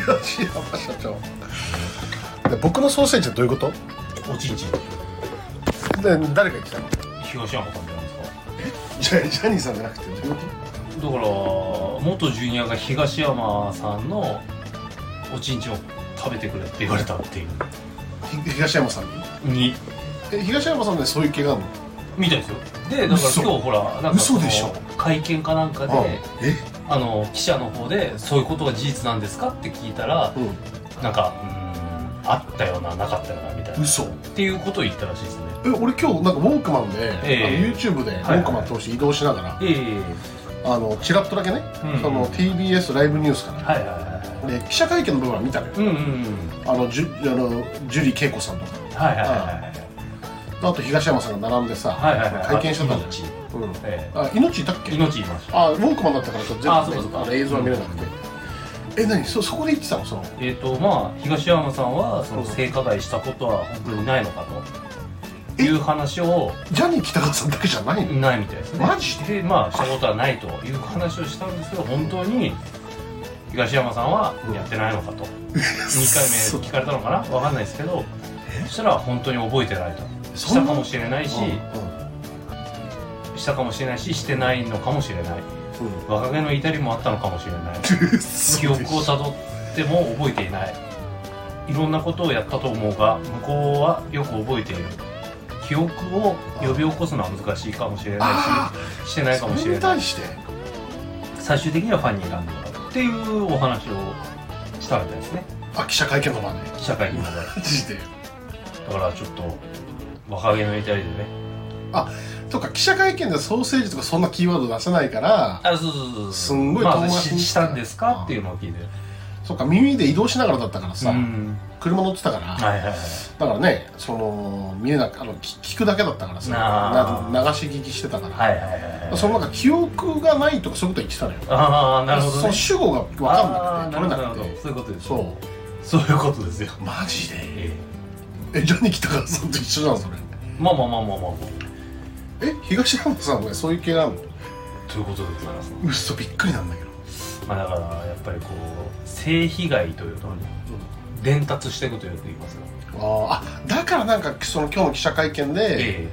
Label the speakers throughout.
Speaker 1: 東山社長で僕のソーセージはどういうこと
Speaker 2: おちんちん
Speaker 1: で誰が言ってたの
Speaker 2: 東山さんじゃないですか
Speaker 1: じゃジャニーさんじゃなくてどういうこ
Speaker 2: だから元ジュニアが東山さんのおちんちんを食べてくれって言われたっていう
Speaker 1: 東山さんにえ東山さんでそういう気があるの
Speaker 2: みたいですよでだから今日ほらなんか
Speaker 1: 嘘でしょ
Speaker 2: 会見かなんかで
Speaker 1: え
Speaker 2: あの記者の方でそういうことが事実なんですかって聞いたら
Speaker 1: う
Speaker 2: なんかうーんあったよななかったよなみたいな。っ
Speaker 1: ん嘘
Speaker 2: ていうことを言ったらしいですね。
Speaker 1: え俺今日なんかウォークマンで、
Speaker 2: ええ。
Speaker 1: あの YouTube でウォークマン通して移動しながら、
Speaker 2: ええ
Speaker 1: あのチラッとだけね、
Speaker 2: うん
Speaker 1: その TBS ライブニュースかな、
Speaker 2: はいはいはい
Speaker 1: で記者会見の部分は見たのよ、
Speaker 2: うんうんうん。
Speaker 1: あのジュあのジュリー恵子さんとか。
Speaker 2: はいはいはいはい
Speaker 1: あと東山さんが並んでさ、
Speaker 2: はいはいはい
Speaker 1: 会見してたじゃん
Speaker 2: 命
Speaker 1: うん。
Speaker 2: え
Speaker 1: あ命いたっけ？
Speaker 2: え命いました。
Speaker 1: あウォークマンだったからちょっと全部、
Speaker 2: あそうかそうか。
Speaker 1: あの映像は見れなくて、え何？そそこで言ってたの？その。
Speaker 2: えっ、とまあ東山さんはその性加害したことは本当にないのかと。いう話を。
Speaker 1: ジャニー喜多川さんだけじゃないの？
Speaker 2: ないみたいですね。
Speaker 1: マジで？
Speaker 2: でまあしたことはないという話をしたんですけど本当に東山さんはやってないのかと、2回目聞かれたのかな？わかんないですけど。そしたら本当に覚えてないと。したかもしれないし、したかもしれないししてないのかもしれない。
Speaker 1: うん。
Speaker 2: 若気の至りもあったのかもしれない。
Speaker 1: うん
Speaker 2: 記憶をたどっても覚えていない。いろんなことをやったと思うが向こうはよく覚えている。記憶を呼び起こすのは難しいかもしれない
Speaker 1: あ
Speaker 2: ししてないかもし
Speaker 1: それ
Speaker 2: れない。
Speaker 1: に対して？
Speaker 2: 最終的にはファンに選んでもらうっていうお話をしたみたいですね。
Speaker 1: あ記者会見の場で
Speaker 2: 社会にもだ
Speaker 1: マジで。
Speaker 2: からちょっと若気の至りでね
Speaker 1: とか記者会見でソーセージとかそんなキーワード出せないから
Speaker 2: あそうそうそう
Speaker 1: すんごい
Speaker 2: ま
Speaker 1: 遠回しに。
Speaker 2: ずししたんですかっていうのを聞いて。
Speaker 1: そっか耳で移動しながらだったからさ、
Speaker 2: うん。
Speaker 1: 車乗ってたから、
Speaker 2: はいはいはい。
Speaker 1: だからねその見えなくあの聞聞くだけだったからさ
Speaker 2: あ
Speaker 1: な流し聞きしてたから、
Speaker 2: はいはいはいはい。
Speaker 1: そのなんか記憶がないとかそういうこと言ってたのよ。
Speaker 2: ああなるほど
Speaker 1: そ
Speaker 2: ね
Speaker 1: の主語が分かんなくて取れなくて。
Speaker 2: そういうことです
Speaker 1: そう。
Speaker 2: そういうことですよ。
Speaker 1: マジで？
Speaker 2: え
Speaker 1: え。ジャニー喜多川さんと一緒じゃんそれ。
Speaker 2: えまあまあまあまあまあまあ
Speaker 1: え東山さんはそういう系なの？
Speaker 2: ということでございます？
Speaker 1: 嘘びっくりなんだけど。
Speaker 2: まあだからやっぱりこう性被害というのに伝達していくとよく言いますよ。
Speaker 1: あーあだからなんかその今日の記者会見で、
Speaker 2: え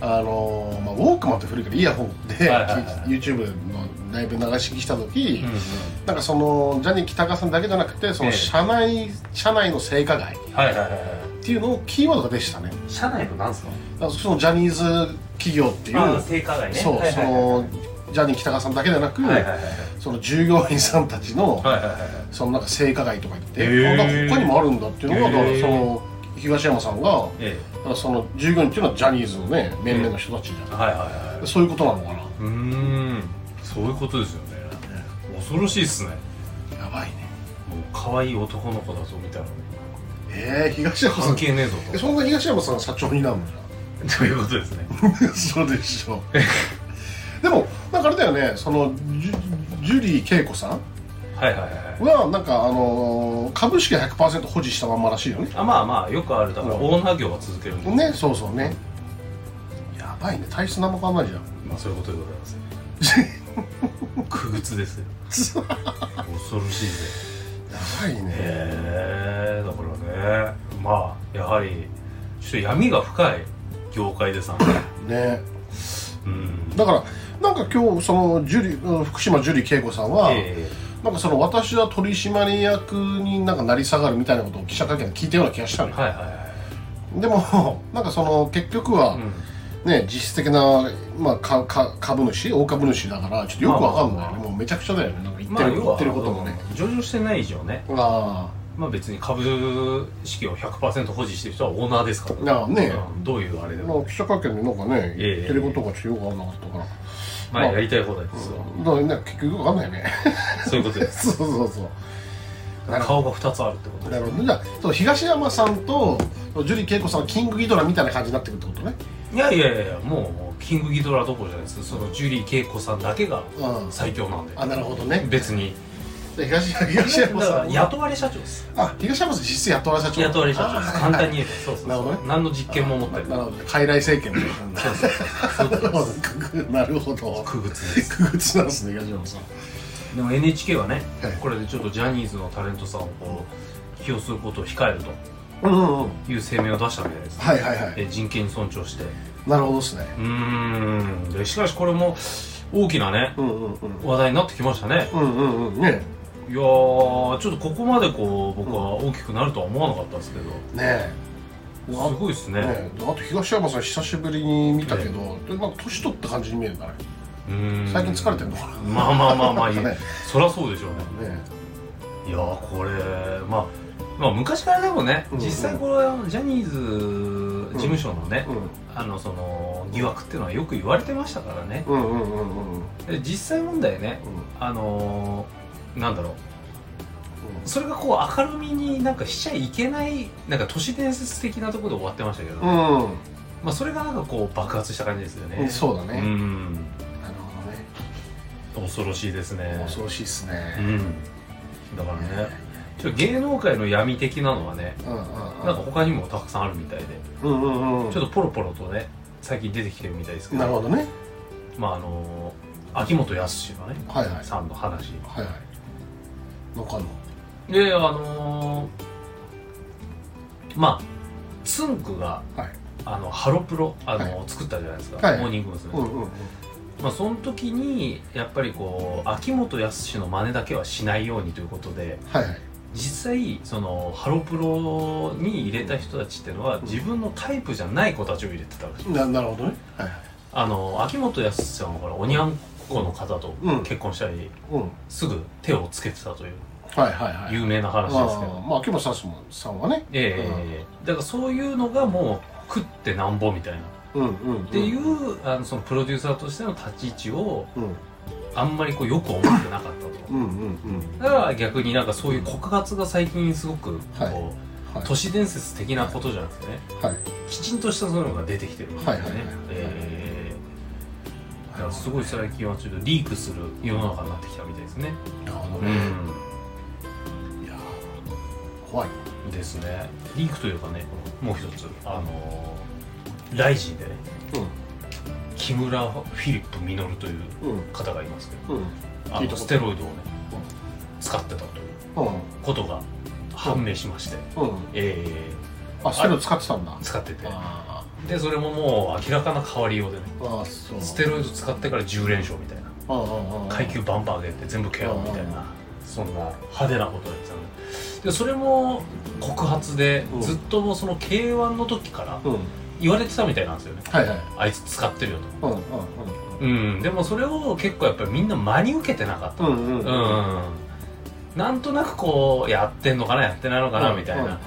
Speaker 1: あのーまあ、ウォークマンって古いからイヤホンで、
Speaker 2: はいはいはい。
Speaker 1: YouTube のライブ流し聞きした時、
Speaker 2: えうんうん。
Speaker 1: なんかそのジャニー喜多川さんだけじゃなくてその
Speaker 2: ええ。
Speaker 1: 社内、社内の性加害っ
Speaker 2: はいはいはいはい。
Speaker 1: ていうのをキーワードがでしたね。
Speaker 2: 社内のなんすか？
Speaker 1: そのジャニーズ企業っていう、そう、そのジャニー喜多川さんだけでなく、その従業員さんたちの、そのなんか性加害とか言って、
Speaker 2: へー。
Speaker 1: 他にもあるんだっていうのが、だから
Speaker 2: へー。
Speaker 1: その東山さんがその従業員っていうのはジャニーズのね面々の人たちじゃん、
Speaker 2: えはいはいはい
Speaker 1: そういうことなのかな。
Speaker 2: うーん。そういうことですよね。恐ろしいっすね。
Speaker 1: やばいね。
Speaker 2: もう可愛い男の子だぞみたいな。
Speaker 1: えー、東山さん。
Speaker 2: 関係ねえぞ
Speaker 1: えそんな東山さんが社長になるの？じ
Speaker 2: とということですね。
Speaker 1: そうでしょ でもなんかあれだよね。そのジュジュリー恵子さん
Speaker 2: はいはいはい
Speaker 1: はなんかあのー株式は100%保持したまんまらしいよね。
Speaker 2: あまあまあよくある。だから
Speaker 1: うん。
Speaker 2: オーナー業は続けるんで
Speaker 1: ねそうそうね。やばいね。体質何も変わんないじゃん。
Speaker 2: まあそういうことでございます。苦靴ですよ。恐ろしいぜ
Speaker 1: やばいね。
Speaker 2: へえだからね。まあやはりちょっと闇が深い業界でさ
Speaker 1: ね。
Speaker 2: うん。
Speaker 1: だからなんか今日そのジュリうん福島ジュリー恵子さんは、
Speaker 2: え
Speaker 1: なんかその私は取締役になんかなり下がるみたいなことを記者会見で聞いたような気がしたのよ、
Speaker 2: えはいはいはい。
Speaker 1: でも なんかその結局は、
Speaker 2: うん。
Speaker 1: ね実質的な、まあ、かか株主大株主だからちょっとよくわかんない。
Speaker 2: まあ
Speaker 1: もうめちゃくちゃだよね。なんか言ってる,、
Speaker 2: まあ
Speaker 1: 言ってることもね。
Speaker 2: 上場してない以上ね。
Speaker 1: あ
Speaker 2: まあ別に株式を100%保持してる人はオーナーですから。
Speaker 1: あなあね
Speaker 2: うん。どういうあれで
Speaker 1: え、
Speaker 2: も。
Speaker 1: まあ、記者会見でなんかね
Speaker 2: ええ。
Speaker 1: 言ってることがちょっとよくわか。んなかったから、
Speaker 2: まあ。やりたい放題ですよ。
Speaker 1: だからね結局わかんないよね。
Speaker 2: そういうことです。
Speaker 1: そうそうそう。
Speaker 2: 顔が2つあるってことです
Speaker 1: どなるほど。じゃあ東山さんとジュリー恵子さんはキングギドラみたいな感じになってくるってことね。
Speaker 2: いやいやいやもうキングギドラどころじゃないです。そのジュリー恵子さんだけが
Speaker 1: うん。
Speaker 2: 最強なんで。
Speaker 1: あなるほどね。
Speaker 2: 別に
Speaker 1: で東東山さん。は
Speaker 2: 雇われ社長です。
Speaker 1: あ東山さん実質雇われ社長。
Speaker 2: 雇われ社長です。
Speaker 1: あ
Speaker 2: 簡単に言うとそうそう
Speaker 1: なるほどね。
Speaker 2: 何の実験も持ってる
Speaker 1: なるほど傀儡政権で
Speaker 2: そうそうそういう。ことです
Speaker 1: なるほど。
Speaker 2: 区別です。
Speaker 1: 区別なんですね東山さん。
Speaker 2: でも NHK はね
Speaker 1: はい。
Speaker 2: これでちょっとジャニーズのタレントさんをこう起用することを控えると。
Speaker 1: うんうんうん。
Speaker 2: いう声明を出したみたいです、
Speaker 1: はいはいはい。
Speaker 2: で人権に尊重して。
Speaker 1: なるほどですね。
Speaker 2: うーん。でしかしこれも大きなね話題になってきましたね。
Speaker 1: うんうんうん。ね
Speaker 2: いやーちょっとここまでこう僕は大きくなるとは思わなかったですけど。
Speaker 1: ねえ。
Speaker 2: すごいですね。
Speaker 1: ねあと東山さん久しぶりに見たけど、でなんか年取った感じに見えるんだね。
Speaker 2: うーん。
Speaker 1: 最近疲れてるのかな。
Speaker 2: まあまあまあまあいい。
Speaker 1: ね
Speaker 2: そりゃそうでしょうね。
Speaker 1: ね
Speaker 2: いやーこれまあまあ昔からでもね、
Speaker 1: うんうん。
Speaker 2: 実際これはジャニーズ事務所のね、
Speaker 1: う
Speaker 2: あのその疑惑っていうのはよく言われてましたからね。
Speaker 1: んうんうんうんうん。
Speaker 2: 実際問題ねあのーなんだろう。それがこう明るみになんかしちゃいけないなんか都市伝説的なところで終わってましたけど、
Speaker 1: うん、
Speaker 2: まあそれがなんかこう爆発した感じですよ
Speaker 1: うん、
Speaker 2: ね
Speaker 1: そうだね、
Speaker 2: うん。
Speaker 1: なるほ
Speaker 2: 恐ろしいですね。
Speaker 1: どね恐ろしいっすね。
Speaker 2: うん。だからね。ちょっと芸能界の闇的なのはね
Speaker 1: うんうん
Speaker 2: なんか他にもたくさんあるみたいで。
Speaker 1: うんうんうん。
Speaker 2: ちょっとポロポロとね最近出てきてるみたいですけど。
Speaker 1: なるほどね。
Speaker 2: まああの秋元康のね
Speaker 1: はいはい。
Speaker 2: さんの話。
Speaker 1: はいはいのかの
Speaker 2: であのーまあつんくが
Speaker 1: はい。
Speaker 2: あのハロプロあの、
Speaker 1: は
Speaker 2: 作ったじゃないですか、
Speaker 1: はい。
Speaker 2: モーニング娘。
Speaker 1: うんうんうん。
Speaker 2: まあ、その時にやっぱりこう秋元康の真似だけはしないようにということで
Speaker 1: はいはい。
Speaker 2: 実際そのハロプロに入れた人たちっていうのは自分のタイプじゃない子たちを入れてたわけです
Speaker 1: ななるほどね。はいはい。
Speaker 2: あの秋元康さんはほらおにゃんこの方と
Speaker 1: うん。
Speaker 2: 結婚したり、
Speaker 1: うん
Speaker 2: すぐ手をつけてたという
Speaker 1: はいはいはい。
Speaker 2: 有名な話ですけど、
Speaker 1: あーまあ秋元さんさんはね。
Speaker 2: ええだからそういうのがもう食ってなんぼみたいな。
Speaker 1: うんうんうん。
Speaker 2: っていう、あのそのプロデューサーとしての立ち位置を
Speaker 1: うん。
Speaker 2: あんまりこうよく思ってなかったと。
Speaker 1: うんうんうん。
Speaker 2: だから逆になんかそういう告発が最近すごくこう、
Speaker 1: はい。はい。
Speaker 2: 都市伝説的なことじゃなくてね。
Speaker 1: はい。
Speaker 2: きちんとしたそういうのが出てきてるんですよね。
Speaker 1: はいはいはいはい
Speaker 2: ええだからすごい最近はちょっとリークする世の中になってきたみたいですね。う
Speaker 1: なるほどね。いやー怖い。
Speaker 2: んですね。リークというかねもう一つあのーライジンでね木村フィリップ・ミノルという
Speaker 1: うん。うん
Speaker 2: 方がいますけど
Speaker 1: うん。
Speaker 2: あの
Speaker 1: 聞いたこと。
Speaker 2: ステロイドをね使ってたという
Speaker 1: うん。
Speaker 2: ことが判明しまして、
Speaker 1: うん。
Speaker 2: え
Speaker 1: あステロイド使ってたんだ。
Speaker 2: ー使ってて。
Speaker 1: あ
Speaker 2: でそれももう明らかな変わりようでね。
Speaker 1: ーあーそう。
Speaker 2: ステロイド使ってから10連勝みたいな。
Speaker 1: うんうんうん
Speaker 2: 階級バンバン上げて全部ケアみたい
Speaker 1: うん
Speaker 2: なそんな派手なことをやってたの。でそれも告発で
Speaker 1: うん。
Speaker 2: ずっともうその k 1の時から
Speaker 1: うん。
Speaker 2: 言われてたみたいなんですよね。
Speaker 1: はいはい。
Speaker 2: あいつ使ってるよと。
Speaker 1: うんうん
Speaker 2: うん。でもそれを結構やっぱりみんな真に受けてなかった。
Speaker 1: うんうんうん。
Speaker 2: うん。なんとなくこうやってんのかなやってないのかなみたいな、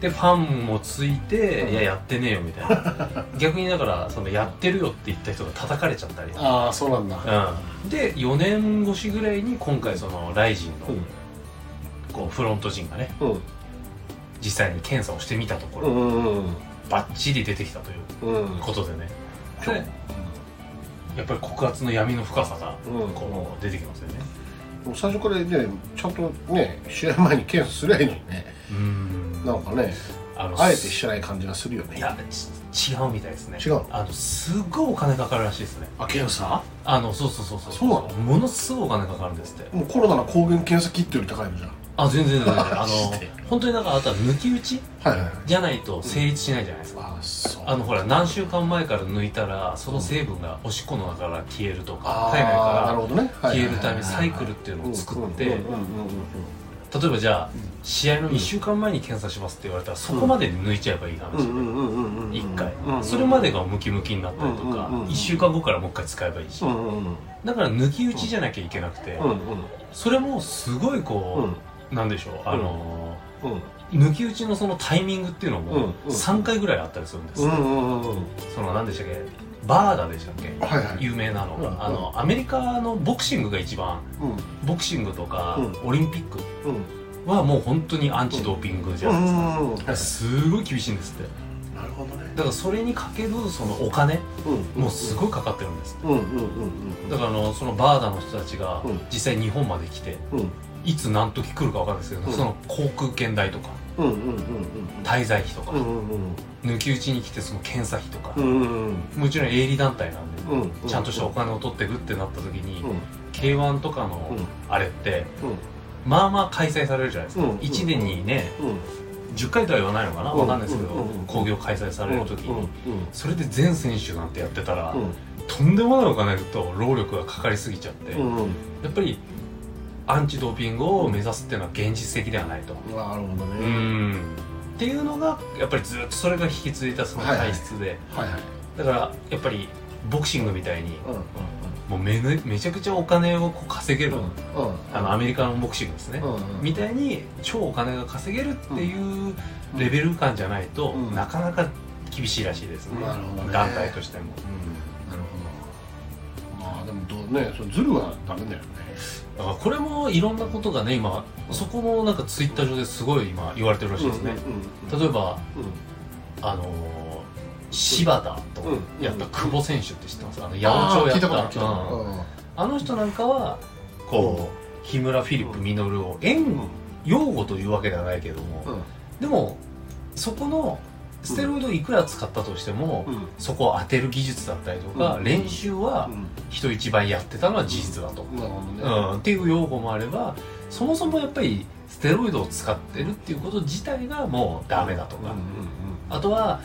Speaker 2: でファンもついて、
Speaker 1: うん。
Speaker 2: いややってねえよみたいな。逆にだからそのやってるよって言った人が叩かれちゃったり、
Speaker 1: ああそうなんだ。
Speaker 2: うん、で4年越しぐらいに今回そのライジンの
Speaker 1: うん。
Speaker 2: こうフロント陣がね
Speaker 1: うん。
Speaker 2: 実際に検査をしてみたところ、
Speaker 1: うんうんうん
Speaker 2: バッチリ出てきたという
Speaker 1: うん。
Speaker 2: ことでね。
Speaker 1: ちょ
Speaker 2: でやっぱり告発の闇の深さが
Speaker 1: うん。
Speaker 2: こう出てきますよね。
Speaker 1: 最初からねちゃんとね試合前に検査すりゃいいのにね。
Speaker 2: うん
Speaker 1: なんかね
Speaker 2: あの
Speaker 1: あえてしてない感じがするよね。
Speaker 2: いやち違うみたいですね。
Speaker 1: 違う？の
Speaker 2: あのすごいお金かかるらしいですね。
Speaker 1: あ検査？
Speaker 2: あのそうそうそうそう。
Speaker 1: そうなの？
Speaker 2: ものすごいお金かかるんですって。
Speaker 1: もうコロナの抗原検査キットより高いのじゃん
Speaker 2: あ全然全然 あの
Speaker 1: で
Speaker 2: 本当にだからあとは抜き打ち
Speaker 1: はい
Speaker 2: じゃないと成立しないじゃないですか、
Speaker 1: う
Speaker 2: あのほら何週間前から抜いたらその成分がおしっこの中から消えるとか
Speaker 1: あ
Speaker 2: 体内か
Speaker 1: ほどね。
Speaker 2: ら消えるためサイクルっていうのを作って例えばじゃあ試合の1週間前に検査しますって言われたらそこまでに抜いちゃえばいい話。
Speaker 1: うんうんうんうんうんうんうん。
Speaker 2: 1回。それまでがムキムキになったりとか
Speaker 1: うんうんうん
Speaker 2: 1週間後からもう1回使えばいいし。だから抜き打ちじゃなきゃいけなくてそれもすごい
Speaker 1: うん。
Speaker 2: こうなんでしょうあの
Speaker 1: うん。
Speaker 2: 抜き打ちのそのタイミングっていうの
Speaker 1: うん
Speaker 2: も
Speaker 1: うん。
Speaker 2: 3回ぐらいあったりするんです。その何でしたっけ？バーダでしたっけ？
Speaker 1: はいはい。
Speaker 2: 有名なの。
Speaker 1: うん
Speaker 2: があのアメリカのボクシングが一番。
Speaker 1: うん。
Speaker 2: ボクシングとか
Speaker 1: う
Speaker 2: オリンピック。
Speaker 1: うん。
Speaker 2: はもう本当にアンチドーピングじゃないですか。すごい厳しいんですって。
Speaker 1: なるほどね。
Speaker 2: だからそれにかけるそのお金
Speaker 1: うん。
Speaker 2: もうすごいかかってるんですだからあのそのバーダの人たちが
Speaker 1: うん。
Speaker 2: 実際日本まで来て
Speaker 1: うん
Speaker 2: いつ何時来るか分かんないですけど、
Speaker 1: うん。
Speaker 2: その航空券代とか
Speaker 1: うんうんうんうん
Speaker 2: 滞在費とか、
Speaker 1: うんうん
Speaker 2: 抜き打ちに来てその検査費とか、
Speaker 1: うんうんうん。
Speaker 2: もちろん営利団体なんで、
Speaker 1: うん
Speaker 2: ちゃんとしたお金を取っていくってなった時に、k 1とかの
Speaker 1: うん。
Speaker 2: あれって
Speaker 1: うん。
Speaker 2: まあまあ開催されるじゃないですか、
Speaker 1: うん。
Speaker 2: 1年にね
Speaker 1: うん。
Speaker 2: 10回とは言わないのかな？
Speaker 1: うん。
Speaker 2: わかんないですけど
Speaker 1: うんうん
Speaker 2: 興行開催される時に。
Speaker 1: うん
Speaker 2: それで全選手なんてやってたら
Speaker 1: うん
Speaker 2: とんでもないお金と労力がかかりすぎちゃって
Speaker 1: うんうん。
Speaker 2: やっぱりアンチドーピングを目指すっていうのは現実的ではないと。
Speaker 1: なるほど
Speaker 2: う
Speaker 1: ね
Speaker 2: ん。っていうのがやっぱりずっとそれが引き継いだその体質で、
Speaker 1: はいはい。
Speaker 2: だからやっぱりボクシングみたいに
Speaker 1: うんうん
Speaker 2: もうめめめちゃくちゃお金を稼げる、
Speaker 1: うんうん。
Speaker 2: あのアメリカのボクシングですね、
Speaker 1: うんうん
Speaker 2: みたいに超お金が稼げるっていうレベル感じゃないと、
Speaker 1: うん。
Speaker 2: なかなか厳しいらしいですね,、団体としても、
Speaker 1: なるほど。まあでもどうねそのズルはダメだよね
Speaker 2: だからこれもいろんなことがね今そこもなんかツイッター上ですごい今言われてるらしいですね、
Speaker 1: うん
Speaker 2: 例えば
Speaker 1: うん。
Speaker 2: あのー柴田と
Speaker 1: うん。
Speaker 2: やった久保選手って知ってます？あの八百長やった。
Speaker 1: あ
Speaker 2: の人なんかはこう木村フィリップ稔を縁擁護というわけではないけれども、
Speaker 1: うん。
Speaker 2: でもそこのステロイドをいくら使ったとしても、
Speaker 1: うん。
Speaker 2: そこを当てる技術だったりとか、
Speaker 1: うん。
Speaker 2: 練習は人一倍やってたのは事実だと、うん。っていう用語もあればそもそもやっぱりステロイドを使ってるっていうこと自体がもうダメだとか、あとは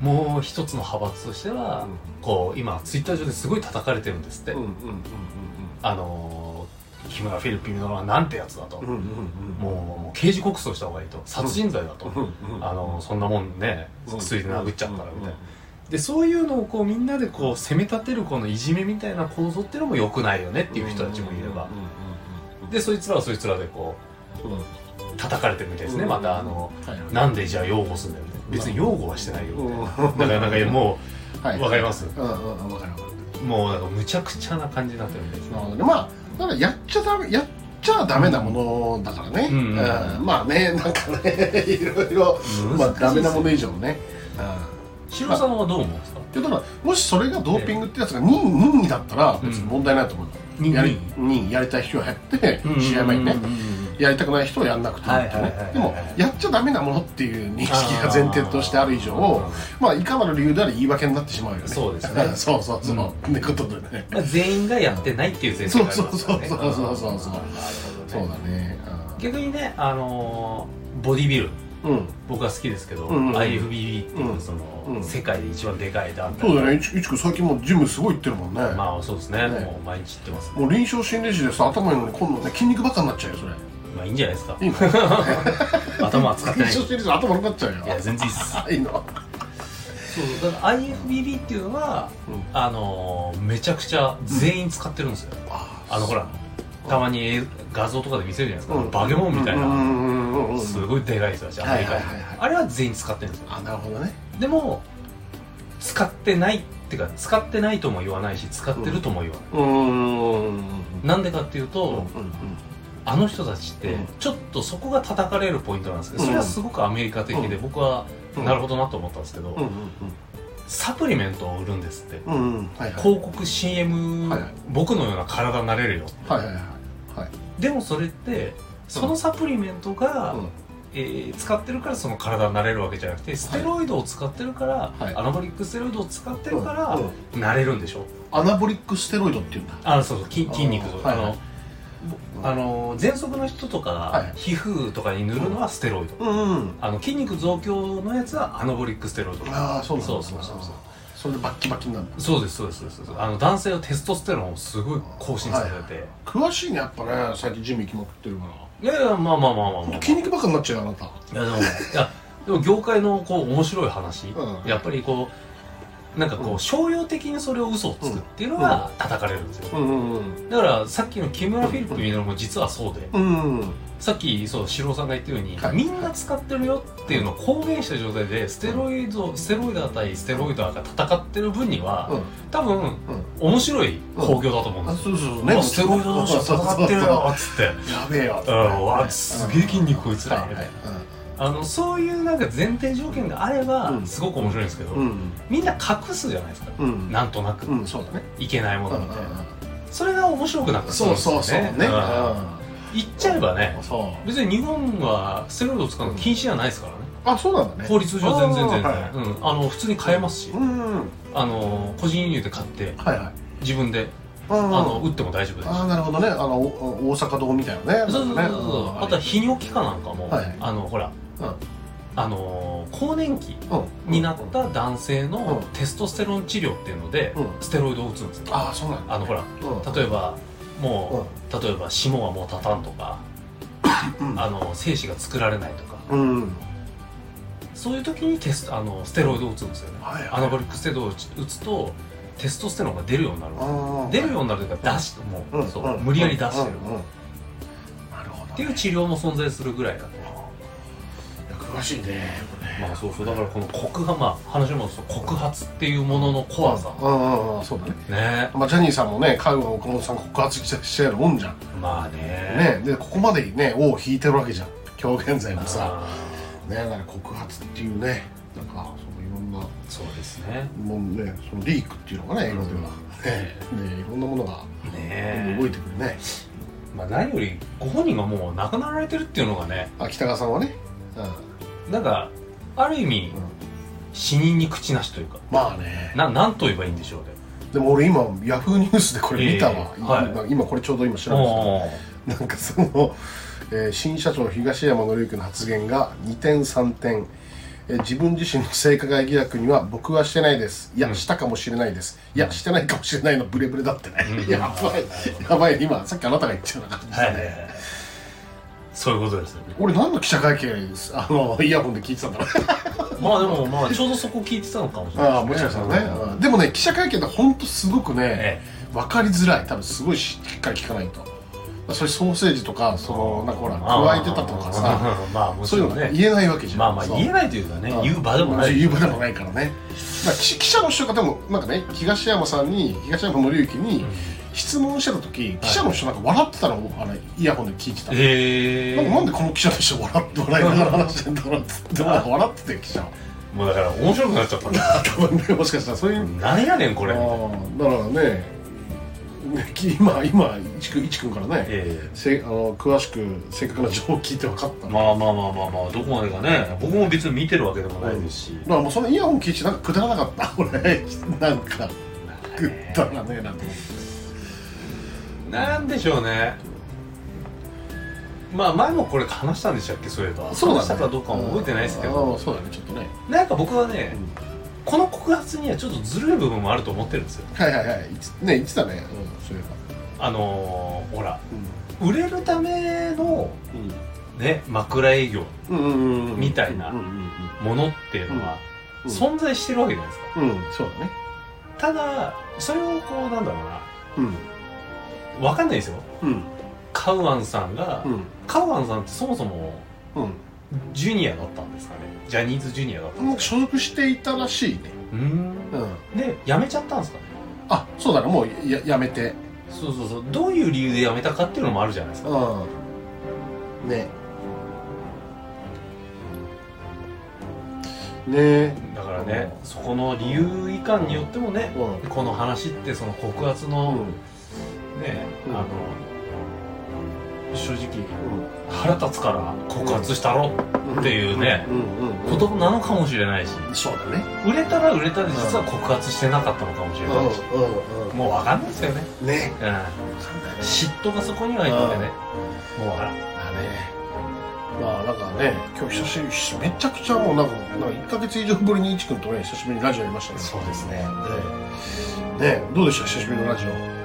Speaker 2: もう一つの派閥としては、こう今ツイッター上ですごい叩かれてるんですって、あのー木村フィリップ稔はなんてやつだと、もう刑事告訴した方がいいと。殺人罪だと、あのそんなもんね。薬で殴っちゃったらみたいな、
Speaker 1: うん
Speaker 2: でそういうのをこうみんなでこう責め立てるこのいじめみたいな構造っていうのも良くないよねっていう人たちもいれば、でそいつらはそいつらでこ
Speaker 1: う
Speaker 2: 叩かれてるみたいですね、
Speaker 1: うん。
Speaker 2: またあのなんでじゃあ擁護すんだよね。別に擁護はしてないよ。みたいな、
Speaker 1: うん。
Speaker 2: だからなんかも
Speaker 1: はい。う
Speaker 2: わかります？
Speaker 1: うんうんうんわかるわかる。
Speaker 2: もうなんかむちゃくちゃな感じになってるみたいです
Speaker 1: ね。まあだからやっちゃダメやっちゃダメなものだからね、
Speaker 2: うんうん
Speaker 1: うん。まあね なんかねいろいろまあダメなもの以上ね、うん、
Speaker 2: シロさんはどう思うんですか？
Speaker 1: いやだからもしそれがドーピングってやつが任任意だったら別に問題ないと思う。よ、
Speaker 2: 任意？
Speaker 1: やり任意やりたい人はやって試合前にね
Speaker 2: うんうんうん。うん
Speaker 1: やりたくない人はやんなくていいってねでもやっちゃダメなものっていう認識が前提としてある以上まあいかなる理由であれ言い訳になってしまうよね。
Speaker 2: そうですね。
Speaker 1: そうそうそう、
Speaker 2: う
Speaker 1: ってことでね。
Speaker 2: まあ、全員がやってないっていう前提がありますからね。
Speaker 1: そうそうそうそうそうそう
Speaker 2: なるほど
Speaker 1: そう
Speaker 2: ね
Speaker 1: だね
Speaker 2: 逆にねあのーボディビル
Speaker 1: うん
Speaker 2: 僕は好きですけど、
Speaker 1: うんうん
Speaker 2: IFBB っていううんその、
Speaker 1: うん
Speaker 2: 世界で一番でかい団体
Speaker 1: そうだねいちいちく最近もうジムすごい行ってるもんね、
Speaker 2: まあそうですね
Speaker 1: ね
Speaker 2: もう毎日行ってます
Speaker 1: もう臨床心理士でさ頭いいのに今度ね筋肉ばっかになっちゃうよそれ
Speaker 2: まあいいんじゃないですか。
Speaker 1: いいの
Speaker 2: 頭は使ってない。
Speaker 1: 臨床心理士の頭になっちゃうよ
Speaker 2: いや全然いいっす。
Speaker 1: いいの。
Speaker 2: そうだから IFBB っていうのは、
Speaker 1: うん。
Speaker 2: あのーめちゃくちゃ全員使ってるんですよ、あのほらたまに映画像とかで見せるじゃないですか、
Speaker 1: うん。
Speaker 2: バケモンみたいな、
Speaker 1: うんうんうんうん
Speaker 2: すごいでかい人たちアメリカに、
Speaker 1: はいはいはい。はい
Speaker 2: あれは全員使ってるんですよ。
Speaker 1: あなるほどね。
Speaker 2: でも使ってないっていうか使ってないとも言わないし使ってるとも言わない、
Speaker 1: うーん
Speaker 2: なんでかっていうと、
Speaker 1: うんうん
Speaker 2: あの人たちって
Speaker 1: うん。
Speaker 2: ちょっとそこが叩かれるポイントなんですけど、それはすごくアメリカ的で、
Speaker 1: うん。
Speaker 2: 僕は
Speaker 1: うん。
Speaker 2: なるほどなと思ったんですけど、サプリメントを売るんですって、広告 CM、僕のような体になれるよ
Speaker 1: はいはいはい。はい。
Speaker 2: でもそれってそのサプリメントが、
Speaker 1: うん。
Speaker 2: えー使ってるからその体になれるわけじゃなくてステロイドを使ってるから、
Speaker 1: はい。
Speaker 2: アナボリックステロイドを使ってるから、
Speaker 1: うん。
Speaker 2: なれるんでしょ？
Speaker 1: アナボリックステロイドっていうんだ。
Speaker 2: あそうそう。筋筋肉
Speaker 1: あ
Speaker 2: の、あの喘息の人とか、
Speaker 1: はい。
Speaker 2: 皮膚とかに塗るのはステロイド、あの筋肉増強のやつはアナボリックステロイド。
Speaker 1: ああそう
Speaker 2: そうそうそうそう。
Speaker 1: それでバッキバキになる
Speaker 2: そうですそうですそうですそうです。あの男性はテストステロンをすごい更新されて、
Speaker 1: 詳しいねやっぱね最近ジム行きまくってるから。
Speaker 2: い、やいやまあまあまあまあ、まあ、
Speaker 1: 筋肉ばっかになっちゃうよあなた。
Speaker 2: いやでもいやでも業界のこう面白い話、
Speaker 1: うん。
Speaker 2: やっぱりこうなんかこう、
Speaker 1: うん。
Speaker 2: 商用的にそれを嘘をつくっていうのが叩かれるんですよ、だからさっきの木村フィリップ・ミノルも実はそうで、さっきそう四郎さんが言ったように、
Speaker 1: はい。
Speaker 2: みんな使ってるよっていうのを公言した状態でステロイドステロイダー対ステロイダーが戦ってる分には、
Speaker 1: うん。
Speaker 2: 多分
Speaker 1: うん。
Speaker 2: 面白い興行だと思うん
Speaker 1: あ
Speaker 2: ですよ、
Speaker 1: そうそうそう。
Speaker 2: あステロイド同士が戦ってるよっつって。
Speaker 1: やべえよ
Speaker 2: うん。わすげえ筋肉こいつら。
Speaker 1: はいはい
Speaker 2: あのそういうなんか前提条件があれば
Speaker 1: うん。
Speaker 2: すごく面白いんですけど、
Speaker 1: うん。
Speaker 2: みんな隠すじゃないですか、
Speaker 1: うん。
Speaker 2: なんとなく、
Speaker 1: うんそうだね。
Speaker 2: いけないものみたいな、それが面白くなって
Speaker 1: そうそうそうね。
Speaker 2: うん。言っちゃえばね別に日本はステロイドを使うの禁止じゃないですからね、
Speaker 1: あそうなんだね。
Speaker 2: 法律上全然全然、
Speaker 1: あ
Speaker 2: うん、あの普通に買えますし、
Speaker 1: うんうん
Speaker 2: あの個人輸入で買って
Speaker 1: はいはい。
Speaker 2: 自分であの打っても大丈夫です。し
Speaker 1: ああなるほどね。あのお大阪堂みたいなね。
Speaker 2: そうそうそうそう、
Speaker 1: ん
Speaker 2: あとは泌尿器科なんかも、
Speaker 1: はい
Speaker 2: あのほら
Speaker 1: うん
Speaker 2: あのー更年期
Speaker 1: うん。
Speaker 2: になった男性の
Speaker 1: うん。
Speaker 2: テストステロン治療っていうので、
Speaker 1: うん。
Speaker 2: ステロイドを打つんですよ
Speaker 1: ああそうなんだ。
Speaker 2: あのほら
Speaker 1: うん。
Speaker 2: 例えばもう、例えば霜はもう立たんとか、
Speaker 1: うん。
Speaker 2: あの精子が作られないとか。
Speaker 1: うん。
Speaker 2: そういう時にテストあのステロイドを打つんですよね、
Speaker 1: はいはい。
Speaker 2: アナボリックステロイドを打つとテストステロンが出るようになる出るようになるというか出してもう、
Speaker 1: うん。
Speaker 2: そう
Speaker 1: うん
Speaker 2: 無理やり出してる、
Speaker 1: なるほど
Speaker 2: っていう治療も存在するぐらいだね
Speaker 1: しいね。
Speaker 2: まあそうそう。だからこの告発まあ話もそう。告発っていうものの怖さ。
Speaker 1: うんうんうんそうだね。
Speaker 2: ね。
Speaker 1: まあジャニーさんもね海軍岡本さん告発してしてるもんじゃん。
Speaker 2: まあね。
Speaker 1: ね。でここまでね尾を引いてるわけじゃん。今日現在もさ。
Speaker 2: あ
Speaker 1: ねだから告発っていうね。なんかそのいろんな
Speaker 2: ーそうですね。
Speaker 1: もうね。そのリークっていうのがね英語ではね。ねいろんなものが
Speaker 2: ね。
Speaker 1: 動いてくるね。
Speaker 2: まあ何よりご本人がもう亡くなられてるっていうのがね。
Speaker 1: あ北川さんはね。うん
Speaker 2: なんかある意味
Speaker 1: うん
Speaker 2: 死人に口なしというか
Speaker 1: まあね。
Speaker 2: ななんと言えばいいんでしょうね。
Speaker 1: でも俺今ヤフーニュースでこれ見たわ、
Speaker 2: ええはい。
Speaker 1: 今今これちょうど今調べてた。なんかその、えー新社長東山紀之の発言が2点3点、えー自分自身の性加害疑惑には僕はしてないです。いや、
Speaker 2: うん。
Speaker 1: したかもしれないです。いやしてないかもしれないのブレブレだってね、
Speaker 2: うん。
Speaker 1: やばい。やばい。今さっきあなたが言ったような感じだね、
Speaker 2: はいはいはいそういうことですよね。
Speaker 1: 俺何の記者会見です？あのイヤホンで聞いてたんだろう。
Speaker 2: まあでもまあちょうどそこ聞いてたのかもしれない
Speaker 1: ああもしかしたらね、うん。でもね記者会見って本当すごくね、
Speaker 2: え
Speaker 1: 分かりづらい。多分すごいしっかり聞かないと。それソーセージとかそのなんかほら
Speaker 2: あ
Speaker 1: 加えてたとかさ
Speaker 2: まあも
Speaker 1: そういうの言えないわけじゃん。
Speaker 2: まあまあ言えないというかね
Speaker 1: うん。
Speaker 2: 言う場でもない。
Speaker 1: 言う場でもないからね。だから記記者の人がでもなんかね東山さんに東山紀之に質問してた時記者の人なんか笑ってたのをあのイヤホンで聞いてた、
Speaker 2: え
Speaker 1: なんかなんでこの記者の人笑って笑いながら話してんだろうっつって 笑ってて記者は。
Speaker 2: もうだから面白くなっちゃったんだ。
Speaker 1: 多分ねもしかしたらそういう
Speaker 2: 何やねんこれ。
Speaker 1: だからね今今いちくんいちくんからね、
Speaker 2: え
Speaker 1: せあの詳しく正確な情報を聞いて分かった。
Speaker 2: えまあまあまあまあまあどこまでかね僕も別に見てるわけでもないですし。
Speaker 1: だからもうそのイヤホン聞いてなんかくだらなかった。俺なんかくだらねえなと思って
Speaker 2: なんでしょうね。まあ前もこれ話したんでしたっけ？そういえば
Speaker 1: そうだね。
Speaker 2: 話したかどうかも覚えてないですけ
Speaker 1: あ
Speaker 2: ど
Speaker 1: ーそうだね。ちょっとね、
Speaker 2: なんか僕はねこの告発にはちょっとずるい部分もあると思ってるんですよ。
Speaker 1: はいはいはい。いつね言ってたね、うん、そういえば。
Speaker 2: あのーほら
Speaker 1: う
Speaker 2: 売れるための
Speaker 1: ん。
Speaker 2: ね枕営業
Speaker 1: うんうんうんうん。
Speaker 2: みたいな
Speaker 1: うんうん
Speaker 2: ものっていうのは
Speaker 1: うん
Speaker 2: 存在してるわけじゃないですか。
Speaker 1: うん、うん、そうだね。
Speaker 2: ただそれをこうなんだろう
Speaker 1: うん
Speaker 2: なわかんないですよ。
Speaker 1: うん。
Speaker 2: カウアンさんが、
Speaker 1: うん。
Speaker 2: カウアンさんってそもそも
Speaker 1: うん。
Speaker 2: ジュニアだったんですかね。ジャニーズジュニアだったん
Speaker 1: うん
Speaker 2: ですか
Speaker 1: 所属していたらしいね。
Speaker 2: うーん。
Speaker 1: うん。
Speaker 2: で辞めちゃったんですかね。
Speaker 1: あそうだねもうややめて。
Speaker 2: そうそうそう。どういう理由で辞めたかっていうのもあるじゃないですか。
Speaker 1: うん。ね。ね。
Speaker 2: だからねそこの理由いかんによってもね
Speaker 1: うん。
Speaker 2: この話ってその告発のね、
Speaker 1: うん。
Speaker 2: あの正直腹立つから告発したろっていうねことなのかもしれないし。
Speaker 1: そうだね。
Speaker 2: 売れたら売れたで実は告発してなかったのかもしれないし。
Speaker 1: うんうん
Speaker 2: もう分かんないですよね、
Speaker 1: うんね。
Speaker 2: うん、嫉妬がそこにはいるのでね。もう分からん
Speaker 1: だねまあなんかね今日久しぶりめちゃくちゃもうなんかなんか1か月以上ぶりにいちくんとね久しぶりにラジオやりましたね。
Speaker 2: そうですね。
Speaker 1: ね。ね。どうでした？久しぶりのラジオ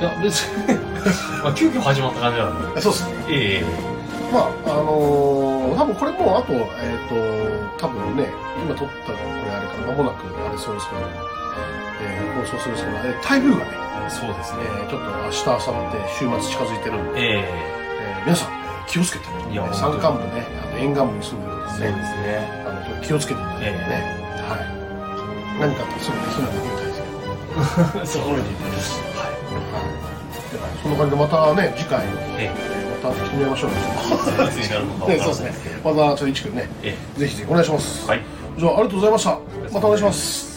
Speaker 2: いや別に。まあ急遽始まった感じなんで
Speaker 1: そうですね。
Speaker 2: ええ。
Speaker 1: まああのー、多分これもうあとえっ、と多分ね今撮ったのこれあれから間もなくあれそうですけど、えー放送するんですけど、えー台風がね、
Speaker 2: そうですね。
Speaker 1: えーちょっと明日明後日週末近づいてるんで、
Speaker 2: ええ。
Speaker 1: えー皆さん、えー気をつけてね山間部ねあの沿岸部に住んでる方
Speaker 2: そうで
Speaker 1: ね
Speaker 2: すね。
Speaker 1: あの気をつけていただいてね、はい。何かあってすぐ に避難できる体制を整えそんな感じでまたね次回
Speaker 2: え
Speaker 1: また決めましょう ね、そうですね。またちょっといちくんね、
Speaker 2: え
Speaker 1: ぜひぜひお願いします。
Speaker 2: えはい
Speaker 1: じゃあありがとうございました。またお願いします。